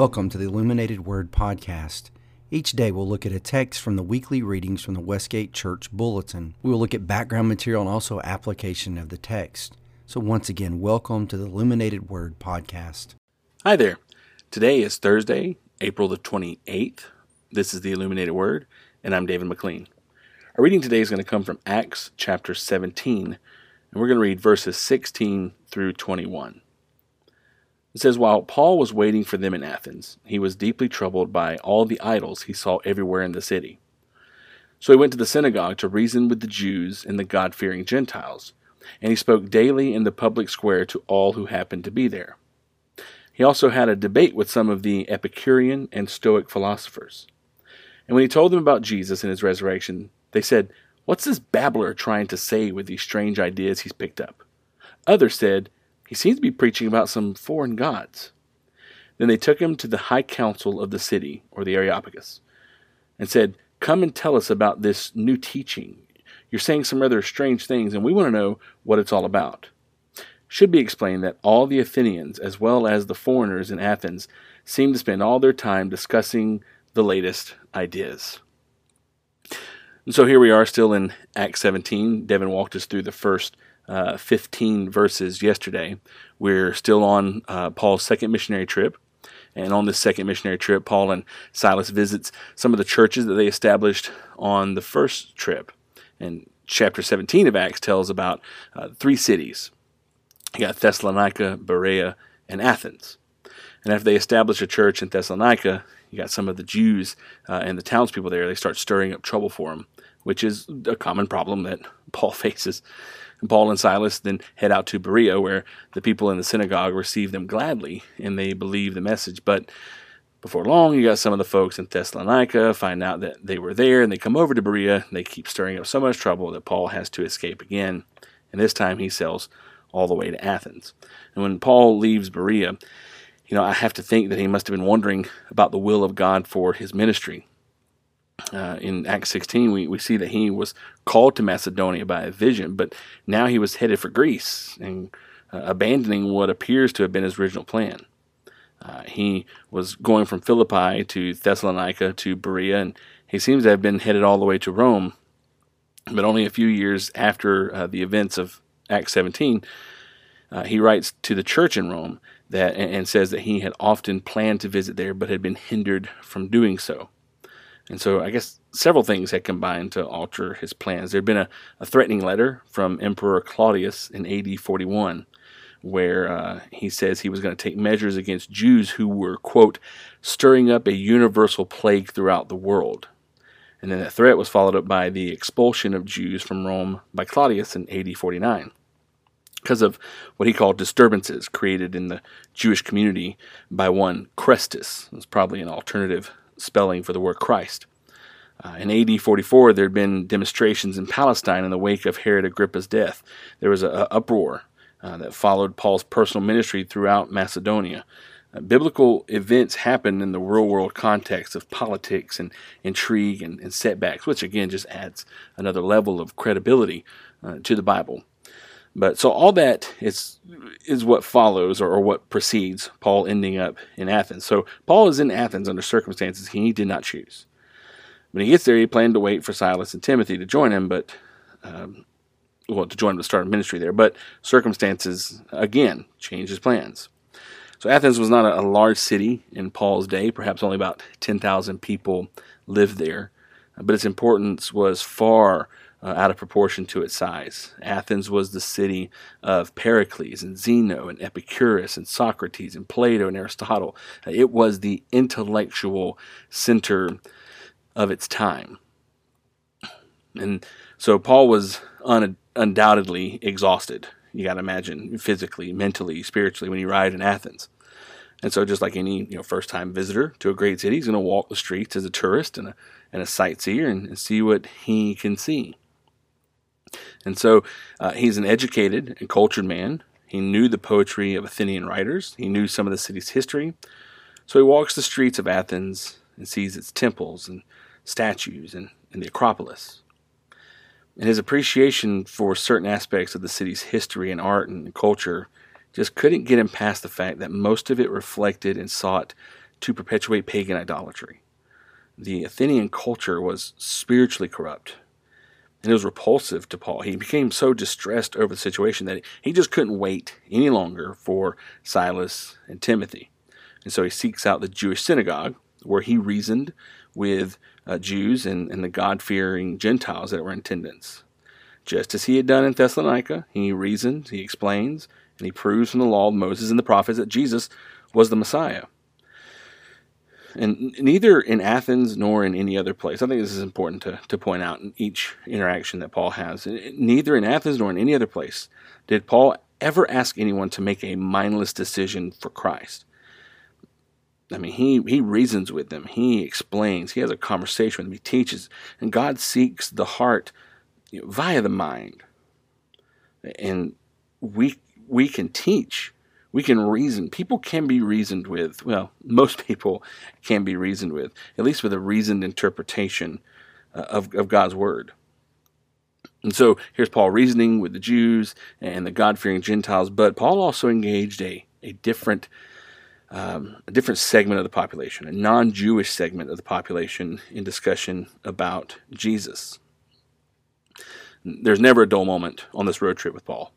Welcome to the Illuminated Word Podcast. Each day we'll look at a text from the weekly readings from the Westgate Church Bulletin. We will look at background material and also application of the text. So, once again, welcome to the Illuminated Word Podcast. Hi there. Today is Thursday, April the 28th. This is the Illuminated Word, and I'm David McLean. Our reading today is going to come from Acts chapter 17, and we're going to read verses 16 through 21. It says, While Paul was waiting for them in Athens, he was deeply troubled by all the idols he saw everywhere in the city. So he went to the synagogue to reason with the Jews and the God fearing Gentiles, and he spoke daily in the public square to all who happened to be there. He also had a debate with some of the Epicurean and Stoic philosophers. And when he told them about Jesus and his resurrection, they said, What's this babbler trying to say with these strange ideas he's picked up? Others said, he seems to be preaching about some foreign gods. Then they took him to the high council of the city, or the Areopagus, and said, Come and tell us about this new teaching. You're saying some rather strange things, and we want to know what it's all about. Should be explained that all the Athenians, as well as the foreigners in Athens, seem to spend all their time discussing the latest ideas. And so here we are still in Acts 17. Devin walked us through the first uh, 15 verses yesterday. We're still on uh, Paul's second missionary trip. And on this second missionary trip, Paul and Silas visits some of the churches that they established on the first trip. And chapter 17 of Acts tells about uh, three cities. You got Thessalonica, Berea, and Athens. And after they establish a church in Thessalonica, you got some of the Jews uh, and the townspeople there. They start stirring up trouble for them, which is a common problem that Paul faces. And Paul and Silas then head out to Berea, where the people in the synagogue receive them gladly and they believe the message. But before long, you got some of the folks in Thessalonica find out that they were there and they come over to Berea. And they keep stirring up so much trouble that Paul has to escape again. And this time he sails all the way to Athens. And when Paul leaves Berea, you know, I have to think that he must have been wondering about the will of God for his ministry uh, in Acts 16, we, we see that he was called to Macedonia by a vision, but now he was headed for Greece and uh, abandoning what appears to have been his original plan. Uh, he was going from Philippi to Thessalonica to Berea, and he seems to have been headed all the way to Rome. But only a few years after uh, the events of Acts 17, uh, he writes to the church in Rome that and, and says that he had often planned to visit there, but had been hindered from doing so. And so I guess several things had combined to alter his plans. There had been a, a threatening letter from Emperor Claudius in AD 41 where uh, he says he was going to take measures against Jews who were, quote, stirring up a universal plague throughout the world. And then that threat was followed up by the expulsion of Jews from Rome by Claudius in AD 49 because of what he called disturbances created in the Jewish community by one Chrestus. It was probably an alternative spelling for the word Christ. Uh, in AD 44, there had been demonstrations in Palestine in the wake of Herod Agrippa's death. There was an uproar uh, that followed Paul's personal ministry throughout Macedonia. Uh, biblical events happened in the real world context of politics and intrigue and, and setbacks, which again just adds another level of credibility uh, to the Bible. But so all that is is what follows or, or, what precedes Paul ending up in Athens. So Paul is in Athens under circumstances he did not choose. When he gets there, he planned to wait for Silas and Timothy to join him, but um, well, to join him to start a ministry there. But circumstances again changed his plans. So Athens was not a, a large city in Paul's day. Perhaps only about ten thousand people lived there, but its importance was far uh, out of proportion to its size. Athens was the city of Pericles and Zeno and Epicurus and Socrates and Plato and Aristotle. It was the intellectual center of its time. And so Paul was un- undoubtedly exhausted. You got to imagine physically, mentally, spiritually when he arrived in Athens. And so, just like any you know first time visitor to a great city, he's going to walk the streets as a tourist and a, and a sightseer and, and see what he can see. And so uh, he's an educated and cultured man. He knew the poetry of Athenian writers, he knew some of the city's history. So he walks the streets of Athens and sees its temples and statues and, and the Acropolis. And his appreciation for certain aspects of the city's history and art and culture just couldn't get him past the fact that most of it reflected and sought to perpetuate pagan idolatry. The Athenian culture was spiritually corrupt, and it was repulsive to Paul. He became so distressed over the situation that he just couldn't wait any longer for Silas and Timothy. And so he seeks out the Jewish synagogue where he reasoned with uh, Jews and, and the God fearing Gentiles that were in attendance. Just as he had done in Thessalonica, he reasons, he explains, and he proves from the law of Moses and the prophets that Jesus was the Messiah. And neither in Athens nor in any other place, I think this is important to, to point out in each interaction that Paul has. Neither in Athens nor in any other place did Paul ever ask anyone to make a mindless decision for Christ. I mean, he, he reasons with them, he explains, he has a conversation with them, he teaches, and God seeks the heart you know, via the mind. And we we can teach, we can reason. People can be reasoned with. Well, most people can be reasoned with, at least with a reasoned interpretation uh, of, of God's word. And so here's Paul reasoning with the Jews and the God fearing Gentiles, but Paul also engaged a, a different um, a different segment of the population, a non Jewish segment of the population, in discussion about Jesus. There's never a dull moment on this road trip with Paul.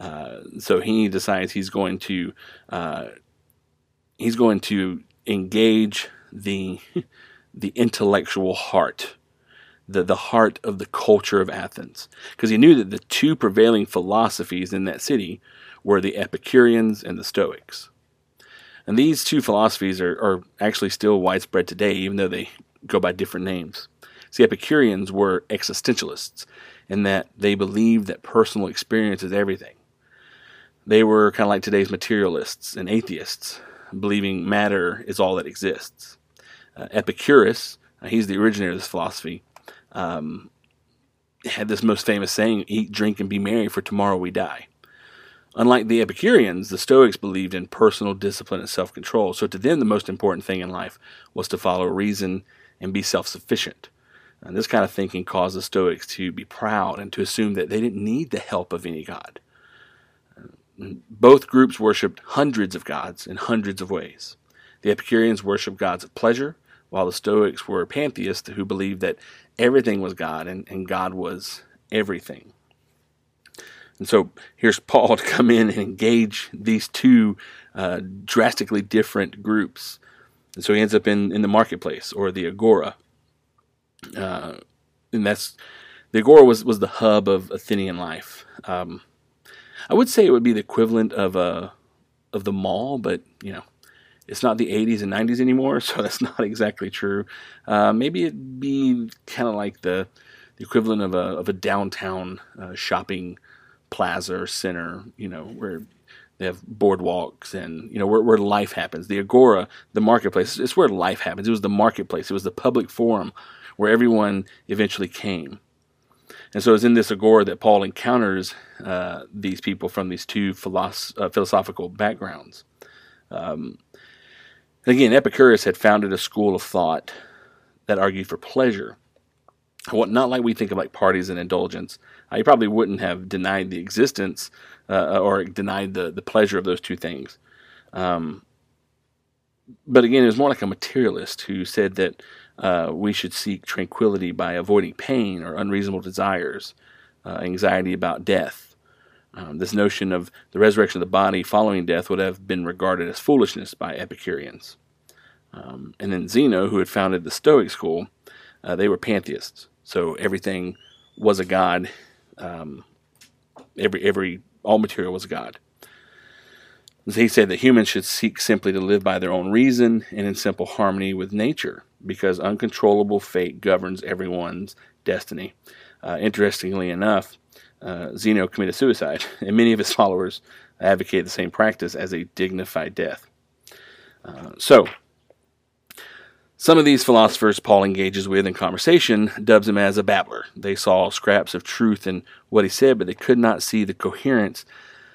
Uh, so he decides he's going to uh, he's going to engage the the intellectual heart, the the heart of the culture of Athens, because he knew that the two prevailing philosophies in that city were the Epicureans and the Stoics. And these two philosophies are, are actually still widespread today, even though they go by different names. See, Epicureans were existentialists in that they believed that personal experience is everything. They were kind of like today's materialists and atheists, believing matter is all that exists. Uh, Epicurus, uh, he's the originator of this philosophy, um, had this most famous saying eat, drink, and be merry, for tomorrow we die. Unlike the Epicureans, the Stoics believed in personal discipline and self control, so to them, the most important thing in life was to follow reason and be self sufficient. And this kind of thinking caused the Stoics to be proud and to assume that they didn't need the help of any god. Both groups worshipped hundreds of gods in hundreds of ways. The Epicureans worshipped gods of pleasure, while the Stoics were pantheists who believed that everything was God and, and God was everything. And so here's Paul to come in and engage these two uh, drastically different groups. And so he ends up in, in the marketplace or the agora. Uh, and that's the agora was, was the hub of Athenian life. Um, I would say it would be the equivalent of a of the mall, but you know, it's not the 80s and 90s anymore, so that's not exactly true. Uh, maybe it'd be kind of like the the equivalent of a of a downtown uh, shopping plaza or center, you know, where they have boardwalks and you know where, where life happens. The agora, the marketplace, it's where life happens. It was the marketplace. It was the public forum where everyone eventually came. And so it's in this agora that Paul encounters uh, these people from these two philosoph- uh, philosophical backgrounds. Um, again, Epicurus had founded a school of thought that argued for pleasure. What not like we think of like parties and indulgence. Uh, he probably wouldn't have denied the existence uh, or denied the, the pleasure of those two things. Um, but again, it was more like a materialist who said that uh, we should seek tranquility by avoiding pain or unreasonable desires, uh, anxiety about death. Um, this notion of the resurrection of the body following death would have been regarded as foolishness by Epicureans. Um, and then Zeno, who had founded the Stoic school, uh, they were pantheists. So everything was a god. Um, every every all material was a god. He said that humans should seek simply to live by their own reason and in simple harmony with nature because uncontrollable fate governs everyone's destiny. Uh, interestingly enough, uh, Zeno committed suicide, and many of his followers advocate the same practice as a dignified death. Uh, so, some of these philosophers Paul engages with in conversation dubs him as a babbler. They saw scraps of truth in what he said, but they could not see the coherence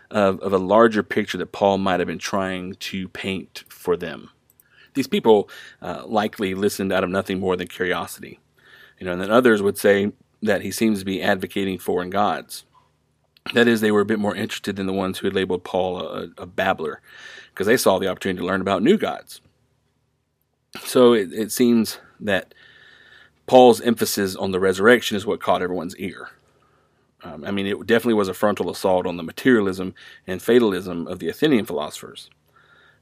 of, of a larger picture that Paul might have been trying to paint for them. These people uh, likely listened out of nothing more than curiosity. You know, and then others would say that he seems to be advocating foreign gods. That is, they were a bit more interested than the ones who had labeled Paul a, a babbler, because they saw the opportunity to learn about new gods. So it, it seems that Paul's emphasis on the resurrection is what caught everyone's ear. Um, I mean, it definitely was a frontal assault on the materialism and fatalism of the Athenian philosophers.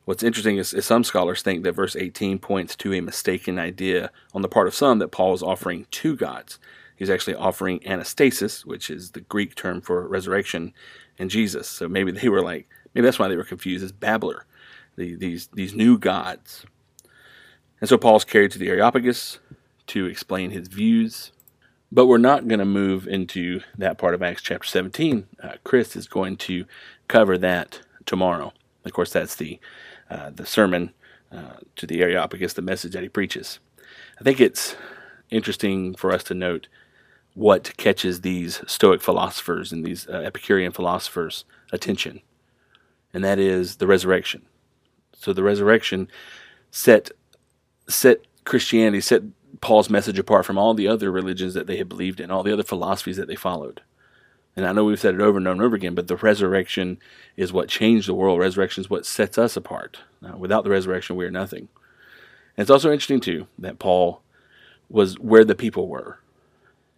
What's interesting is, is, some scholars think that verse 18 points to a mistaken idea on the part of some that Paul is offering two gods. He's actually offering anastasis, which is the Greek term for resurrection, and Jesus. So maybe they were like, maybe that's why they were confused as babbler, the, these these new gods. And so Paul's carried to the Areopagus to explain his views. But we're not going to move into that part of Acts chapter 17. Uh, Chris is going to cover that tomorrow. Of course, that's the uh, the sermon uh, to the Areopagus, the message that he preaches. I think it's interesting for us to note what catches these Stoic philosophers and these uh, Epicurean philosophers' attention, and that is the resurrection. So the resurrection set set Christianity, set Paul's message apart from all the other religions that they had believed in, all the other philosophies that they followed. And I know we've said it over and over and over again, but the resurrection is what changed the world. Resurrection is what sets us apart. Without the resurrection, we are nothing. And it's also interesting, too, that Paul was where the people were.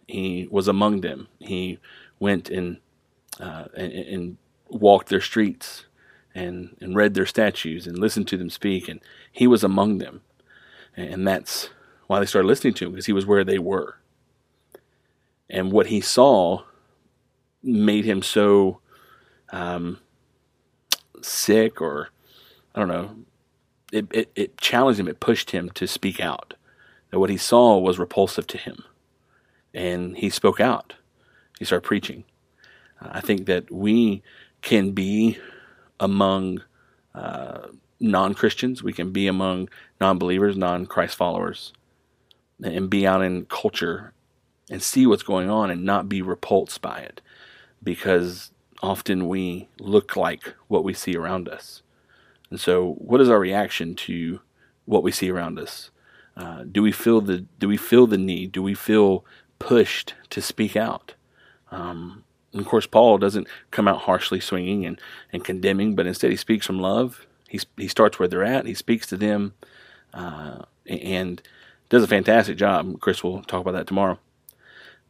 He was among them. He went and, uh, and, and walked their streets and, and read their statues and listened to them speak. And he was among them. And that's why they started listening to him, because he was where they were. And what he saw made him so um, sick, or I don't know, it, it, it challenged him, it pushed him to speak out. That what he saw was repulsive to him. And he spoke out. He started preaching. I think that we can be among uh, non Christians, we can be among non believers, non Christ followers, and be out in culture and see what's going on and not be repulsed by it because often we look like what we see around us. And so, what is our reaction to what we see around us? Uh, do we feel the Do we feel the need? Do we feel pushed to speak out? Um, and of course, Paul doesn't come out harshly swinging and, and condemning, but instead he speaks from love. He he starts where they're at. He speaks to them, uh, and does a fantastic job. Chris will talk about that tomorrow.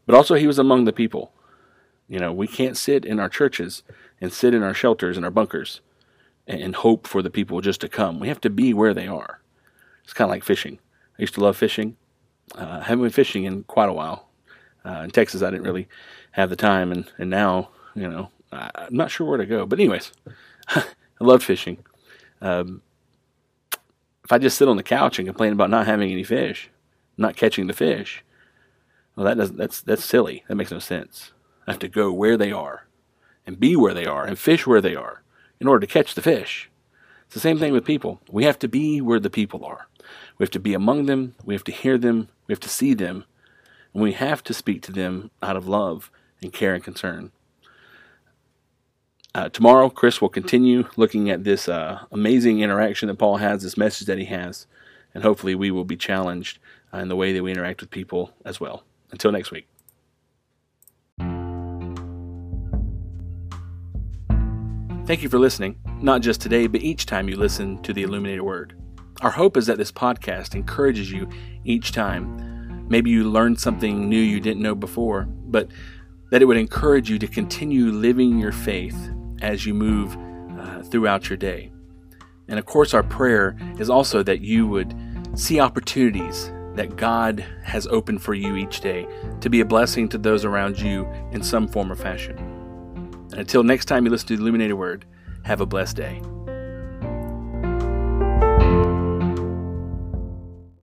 But also, he was among the people. You know, we can't sit in our churches and sit in our shelters and our bunkers and, hope for the people just to come. We have to be where they are. It's kind of like fishing. I used to love fishing. Uh, I haven't been fishing in quite a while. Uh, in Texas, I didn't really have the time, and, and now, you know, I, am not sure where to go. But, anyways, I love fishing. Um, if I just sit on the couch and complain about not having any fish, not catching the fish, well, that doesn't, that's, that's silly. That makes no sense. I have to go where they are and be where they are and fish where they are in order to catch the fish. It's the same thing with people. We have to be where the people are. We have to be among them. We have to hear them. We have to see them. And we have to speak to them out of love and care and concern. Uh, tomorrow, Chris will continue looking at this uh, amazing interaction that Paul has, this message that he has, and hopefully we will be challenged uh, in the way that we interact with people as well. Until next week. Thank you for listening, not just today, but each time you listen to the Illuminated Word. Our hope is that this podcast encourages you each time. Maybe you learned something new you didn't know before, but that it would encourage you to continue living your faith as you move uh, throughout your day. And of course, our prayer is also that you would see opportunities that God has opened for you each day to be a blessing to those around you in some form or fashion. And until next time you listen to the Illuminated Word, have a blessed day.